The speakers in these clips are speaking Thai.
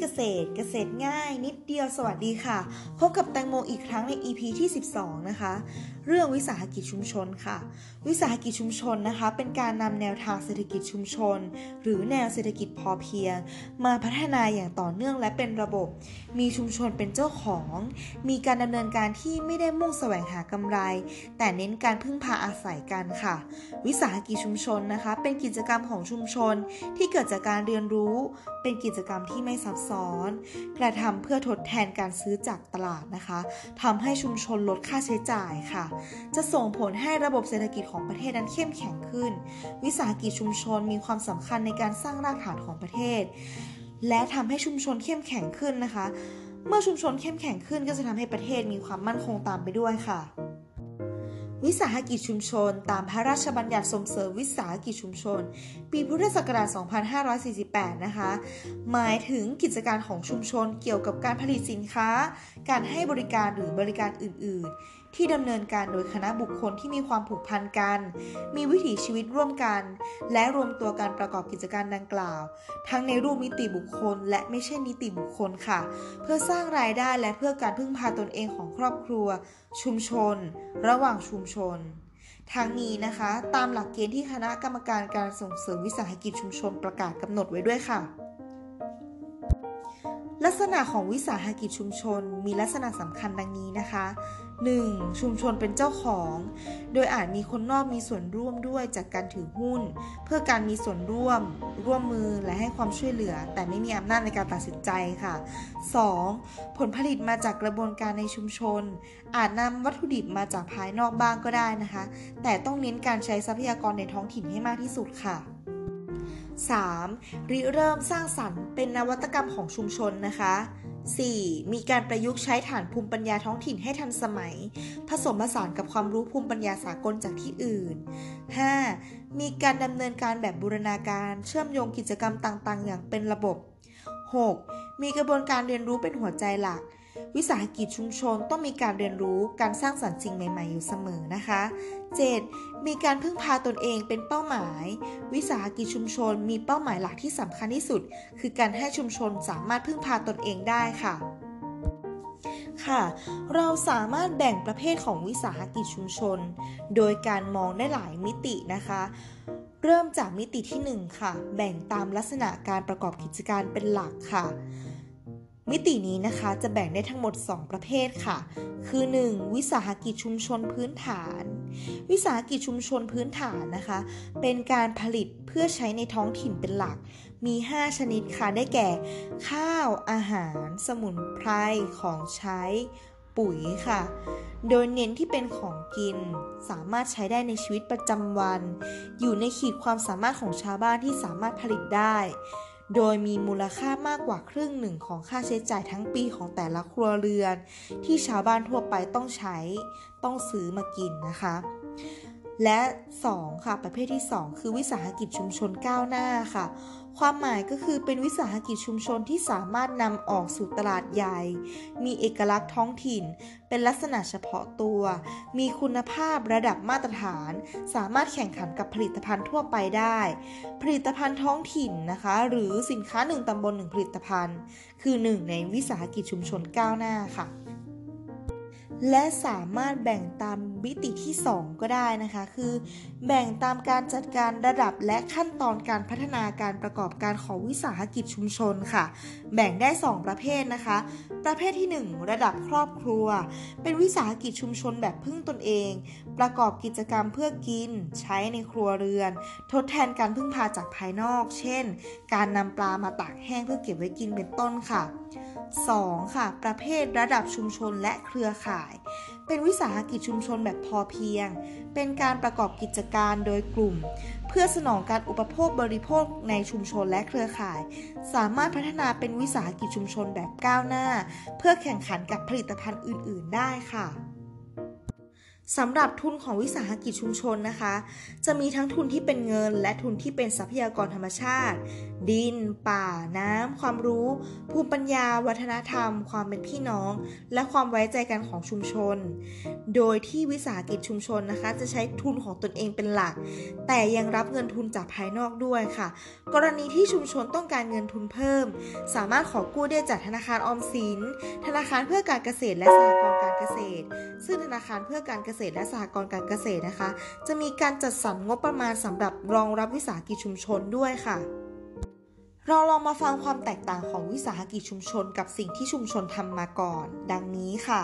เกษตรเกษตรง่าย นิดเดียวสวัสดีค่ะ พบกับแตงโมอีกครั้งใน EP ที่ 12 นะคะ เรื่องวิสาหกิจชุมชนค่ะ วิสาหกิจชุมชนนะคะ เป็นการนำแนวทางเศรษฐกิจชุมชน หรือแนวเศรษฐกิจพอเพียง มาพัฒนาอย่างต่อเนื่องและเป็นระบบ มีชุมชนเป็นเจ้าของ มีการดำเนินการที่ไม่ได้มุ่งแสวงหากำไร แต่เน้นการพึ่งพาอาศัยกันค่ะ วิสาหกิจชุมชนนะคะ เป็นกิจกรรมของชุมชนที่เกิดจากการเรียนรู้ เป็นกิจกรรมที่ไม่ซับซ้อน กระทำเพื่อทดแทนการซื้อจากตลาดนะคะทำให้ชุมชนลดค่าใช้จ่ายค่ะจะส่งผลให้ระบบเศรษฐกิจของประเทศนั้นเข้มแข็งขึ้น วิสาหกิจชุมชนมีความสำคัญในการสร้างรากฐานของประเทศ และทำให้ชุมชนเข้มแข็งขึ้นนะคะ เมื่อชุมชนเข้มแข็งขึ้นก็จะทำให้ประเทศมีความมั่นคงตามไปด้วยค่ะวิสาหกิจชุมชน ตามพระราชบัญญัติส่งเสริมวิสาหกิจชุมชน ปีพุทธศักราช 2548 นะคะ หมายถึงกิจการของชุมชนเกี่ยวกับการผลิตสินค้า การให้บริการหรือบริการอื่น ๆที่ดำเนินการโดยคณะบุคคลที่มีความผูกพันกัน มีวิถีชีวิตร่วมกัน และรวมตัวการประกอบกิจการดังกล่าว ทั้งในรูปนิติบุคคล และไม่ใช่นิติบุคคลค่ะ เพื่อสร้างรายได้และเพื่อการพึ่งพาตนเองของครอบครัว ชุมชน ระหว่างชุมชนทั้งนี้นะคะ ตามหลักเกณฑ์ที่คณะกรรมการการส่งเสริมวิสาหกิจชุมชนประกาศกำหนดไว้ด้วยค่ะ ลักษณะของวิสาหกิจชุมชนมีลักษณะสำคัญดังนี้นะคะ 1. ชุมชนเป็นเจ้าของ โดยอาจมีคนนอกมีส่วนร่วมด้วยจากการถือหุ้น เพื่อการมีส่วนร่วม ร่วมมือและให้ความช่วยเหลือ แต่ไม่มีอำนาจในการตัดสินใจค่ะ 2. ผลผลิตมาจากกระบวนการในชุมชน อาจนำวัตถุดิบมาจากภายนอกบ้างก็ได้นะคะ แต่ต้องเน้นการใช้ทรัพยากรในท้องถิ่นให้มากที่สุดค่ะ 3. ริเริ่มสร้างสรรค์เป็นนวัตกรรมของชุมชนนะคะ 4. มีการประยุกต์ใช้ฐานภูมิปัญญาท้องถิ่นให้ทันสมัย ผสมผสานกับความรู้ภูมิปัญญาสากลจากที่อื่น 5. มีการดำเนินการแบบบูรณาการเชื่อมโยงกิจกรรมต่างๆ อย่างเป็นระบบ 6. มีกระบวนการเรียนรู้เป็นหัวใจหลัก วิสาหกิจชุมชนต้องมีการเรียนรู้การสร้างสรรค์สิ่งใหม่ ๆ อยู่เสมอนะคะ 7. มีการพึ่งพาตนเองเป็นเป้าหมาย วิสาหกิจชุมชนมีเป้าหมายหลักที่สำคัญที่สุด คือการให้ชุมชนสามารถพึ่งพาตนเองได้ค่ะค่ะเราสามารถแบ่งประเภทของวิสาหกิจชุมชน โดยการมองได้หลายมิตินะคะ เริ่มจากมิติที่ 1 ค่ะ แบ่งตามลักษณะการประกอบกิจการเป็นหลักค่ะ มิตินี้นะคะจะแบ่งได้ทั้งหมด 2 ประเภทค่ะ คือ 1. วิสาหกิจชุมชนพื้นฐาน วิสาหกิจชุมชนพื้นฐานนะคะ เป็นการผลิตเพื่อใช้ในท้องถิ่นเป็นหลัก มี 5 ชนิดค่ะ ได้แก่ ข้าว อาหาร สมุนไพร ของใช้ ปุ๋ยค่ะ โดยเน้นที่เป็นของกิน สามารถใช้ได้ในชีวิตประจำวัน อยู่ในขีดความสามารถของชาวบ้านที่สามารถผลิตได้ โดยมีมูลค่ามากกว่าครึ่งหนึ่งของค่าใช้จ่ายทั้งปีของแต่ละครัวเรือน ที่ชาวบ้านทั่วไปต้องใช้ต้องซื้อมากินนะคะ และ 2 ค่ะ ประเภทที่ 2 คือวิสาหกิจชุมชนก้าวหน้าค่ะ ความหมายก็คือเป็นวิสาหกิจชุมชนที่สามารถนำออกสู่ตลาดใหญ่ มีเอกลักษณ์ท้องถิ่น เป็นลักษณะเฉพาะตัว มีคุณภาพระดับมาตรฐาน สามารถแข่งขันกับผลิตภัณฑ์ทั่วไปได้ ผลิตภัณฑ์ท้องถิ่นนะคะ หรือสินค้าหนึ่งตำบลหนึ่งผลิตภัณฑ์ คือหนึ่งในวิสาหกิจชุมชนก้าวหน้าค่ะ และสามารถแบ่งตามมิติที่ 2 ก็ได้นะคะ คือ แบ่งตามการจัดการระดับและขั้นตอนการพัฒนาการประกอบการของวิสาหกิจชุมชนค่ะ แบ่งได้ 2 ประเภทนะคะ ประเภทที่ 1 ระดับครอบครัว เป็นวิสาหกิจชุมชนแบบพึ่งตนเอง ประกอบกิจกรรมเพื่อกิน ใช้ในครัวเรือน ทดแทนการพึ่งพาจากภายนอก เช่น การนำปลามาตากแห้งเพื่อเก็บไว้กินเป็นต้นค่ะ 2. ค่ะ ประเภทระดับชุมชนและเครือข่าย เป็นวิสาหกิจชุมชนแบบพอเพียง เป็นการประกอบกิจการโดยกลุ่ม เพื่อสนองการอุปโภคบริโภคในชุมชนและเครือข่าย สามารถพัฒนาเป็นวิสาหกิจชุมชนแบบก้าวหน้า เพื่อแข่งขันกับผลิตภัณฑ์อื่น ๆ ได้ค่ะสำหรับทุนของวิสาหกิจชุมชนนะคะ จะมีทั้งทุนที่เป็นเงินและทุนที่เป็นทรัพยากรธรรมชาติดิน ป่า น้ำ ความรู้ ภูมิปัญญา วัฒนธรรม ความเป็นพี่น้อง และความไว้ใจกันของชุมชน โดยที่วิสาหกิจชุมชนนะคะ จะใช้ทุนของตนเองเป็นหลัก แต่ยังรับเงินทุนจากภายนอกด้วยค่ะ กรณีที่ชุมชนต้องการเงินทุนเพิ่ม สามารถขอกู้ได้จากธนาคารออมสิน ธนาคารเพื่อการเกษตรและสหกรณ์การเกษตร ซึ่งธนาคารเพื่อการเกษตรและสหกรณ์การเกษตรนะคะ จะมีการจัดสรรงบประมาณสำหรับรองรับวิสาหกิจชุมชนด้วยค่ะ เราลองมาฟังความแตกต่างของวิสาหกิจชุมชนกับสิ่งที่ชุมชนทำมาก่อน ดังนี้ค่ะ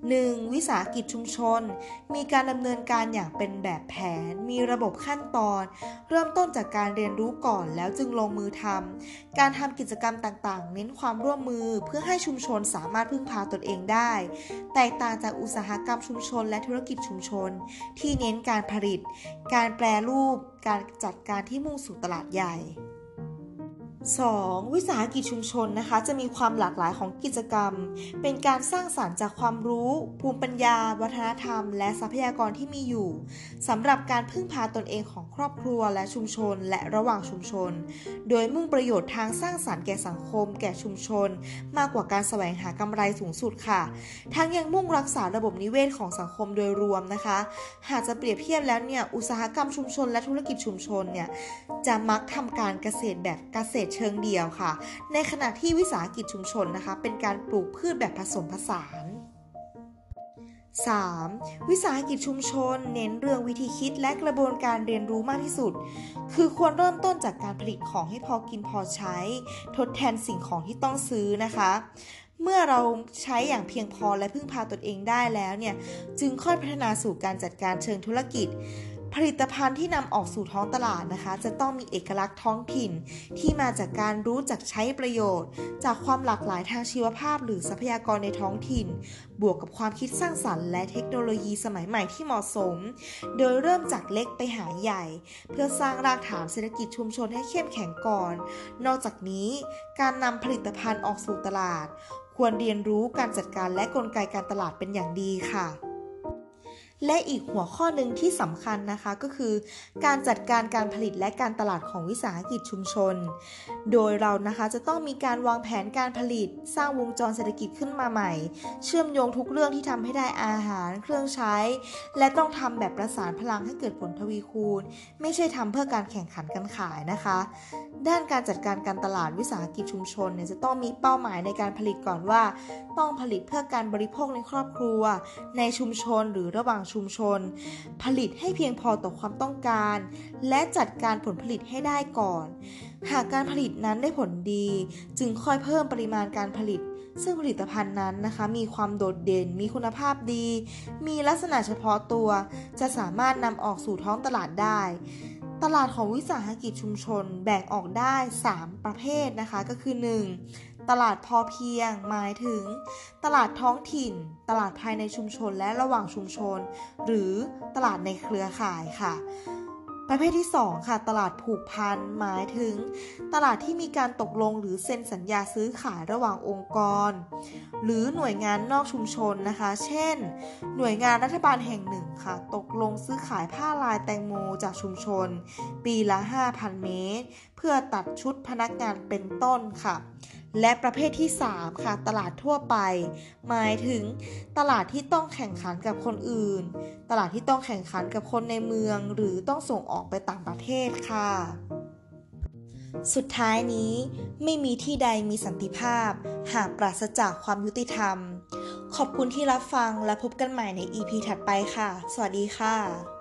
1. วิสาหกิจชุมชน มีการดำเนินการอย่างเป็นแบบแผน มีระบบขั้นตอน เริ่มต้นจากการเรียนรู้ก่อนแล้วจึงลงมือทำการทำกิจกรรมต่างๆ เน้นความร่วมมือเพื่อให้ชุมชนสามารถพึ่งพาตนเองได้ แตกต่างจากอุตสาหกรรมชุมชนและธุรกิจชุมชน ที่เน้นการผลิต การแปรรูป การจัดการที่มุ่งสู่ตลาดใหญ่ 2. วิสาหกิจชุมชนนะคะ จะมีความหลากหลายของกิจกรรม เป็นการสร้างสารรค์จากความรู้ ภูมิปัญญา วัฒนธรรม และทรัพยากรที่มีอยู่สำหรับการพึ่งพาตนเองของครอบครัวและชุมชน และระหว่างชุมชน โดยมุ่งประโยชน์ทางสร้างสารรค์แก่สังคม แก่ชุมชน มากกว่าการแสวงหากำไรสูงสุดค่ะ ทั้งยังมุ่งรักษาระบบนิเวศของสังคมโดยรวมนะคะ หากจะเปรียบเทียบแล้วเนี่ยอุตสาหกรรมชุมชน และธุรกิจชุมชนเนี่ยจะมักทำการเกษตรแบบเกษตรเชิงเดียวค่ะ ในขณะที่วิสาหกิจชุมชนนะคะ เป็นการปลูกพืชแบบผสมผสาน 3. วิสาหกิจชุมชน เน้นเรื่องวิธีคิดและกระบวนการเรียนรู้มากที่สุด คือควรเริ่มต้นจากการผลิตของให้พอกินพอใช้ ทดแทนสิ่งของที่ต้องซื้อนะคะ เมื่อเราใช้อย่างเพียงพอและพึ่งพาตนเองได้แล้วเนี่ย จึงค่อยพัฒนาสู่การจัดการเชิงธุรกิจ ผลิตภัณฑ์ที่นำออกสู่ท้องตลาดนะคะ จะต้องมีเอกลักษณ์ท้องถิ่น ที่มาจากการรู้จักใช้ประโยชน์ จากความหลากหลายทางชีวภาพ หรือทรัพยากรในท้องถิ่น บวกกับความคิดสร้างสรรค์ และเทคโนโลยีสมัยใหม่ที่เหมาะสม โดยเริ่มจากเล็กไปหาใหญ่ เพื่อสร้างรากฐานเศรษฐกิจชุมชนให้เข้มแข็งก่อน นอกจากนี้ การนำผลิตภัณฑ์ออกสู่ตลาด ควรเรียนรู้การจัดการและกลไกการตลาดเป็นอย่างดีค่ะ และอีกหัวข้อหนึ่งที่สำคัญนะคะก็คือ การจัดการการผลิตและการตลาดของวิสาหกิจชุมชน โดยเรานะคะจะต้องมีการวางแผนการผลิต สร้างวงจรเศรษฐกิจขึ้นมาใหม่ เชื่อมโยงทุกเรื่องที่ทำให้ได้อาหารเครื่องใช้ และต้องทำแบบประสานพลังให้เกิดผลทวีคูณ ไม่ใช่ทำเพื่อการแข่งขันกันขายนะคะ ด้านการจัดการการตลาดวิสาหกิจชุมชนเนี่ยจะต้องมีเป้าหมายในการผลิตก่อนว่า ต้องผลิตเพื่อการบริโภคในครอบครัว ในชุมชนหรือระหว่างางชุมชน ผลิตให้เพียงพอต่อความต้องการ และจัดการผลผลิตให้ได้ก่อน หากการผลิตนั้นได้ผลดี จึงค่อยเพิ่มปริมาณการผลิต ซึ่งผลิตภัณฑ์นั้นนะคะ มีความโดดเด่น มีคุณภาพดี มีลักษณะเฉพาะตัว จะสามารถนำออกสู่ท้องตลาดได้ตลาดของวิสาหกิจชุมชนแบ่งออกได้ 3 ประเภทนะคะก็คือ 1. ตลาดพอเพียง หมายถึง ตลาดท้องถิ่น ตลาดภายในชุมชนและระหว่างชุมชน หรือตลาดในเครือข่ายค่ะ ประเภทที่ 2 ค่ะ ตลาดผูกพัน หมายถึง ตลาดที่มีการตกลงหรือเซ็นสัญญาซื้อขายระหว่างองค์กร หรือหน่วยงานนอกชุมชนนะคะ เช่น หน่วยงานรัฐบาลแห่งหนึ่งค่ะ ตกลงซื้อขายผ้าลายแตงโมจากชุมชน ปีละ 5,000 เมตร เพื่อตัดชุดพนักงานเป็นต้นค่ะ และประเภทที่ 3 ค่ะ ตลาดทั่วไป หมายถึงตลาดที่ต้องแข่งขันกับคนอื่น ตลาดที่ต้องแข่งขันกับคนในเมือง หรือต้องส่งออกไปต่างประเทศค่ะ สุดท้ายนี้ไม่มีที่ใดมีสันติภาพ หากปราศจากความยุติธรรม ขอบคุณที่รับฟังและพบกันใหม่ใน EP ถัดไปค่ะ สวัสดีค่ะ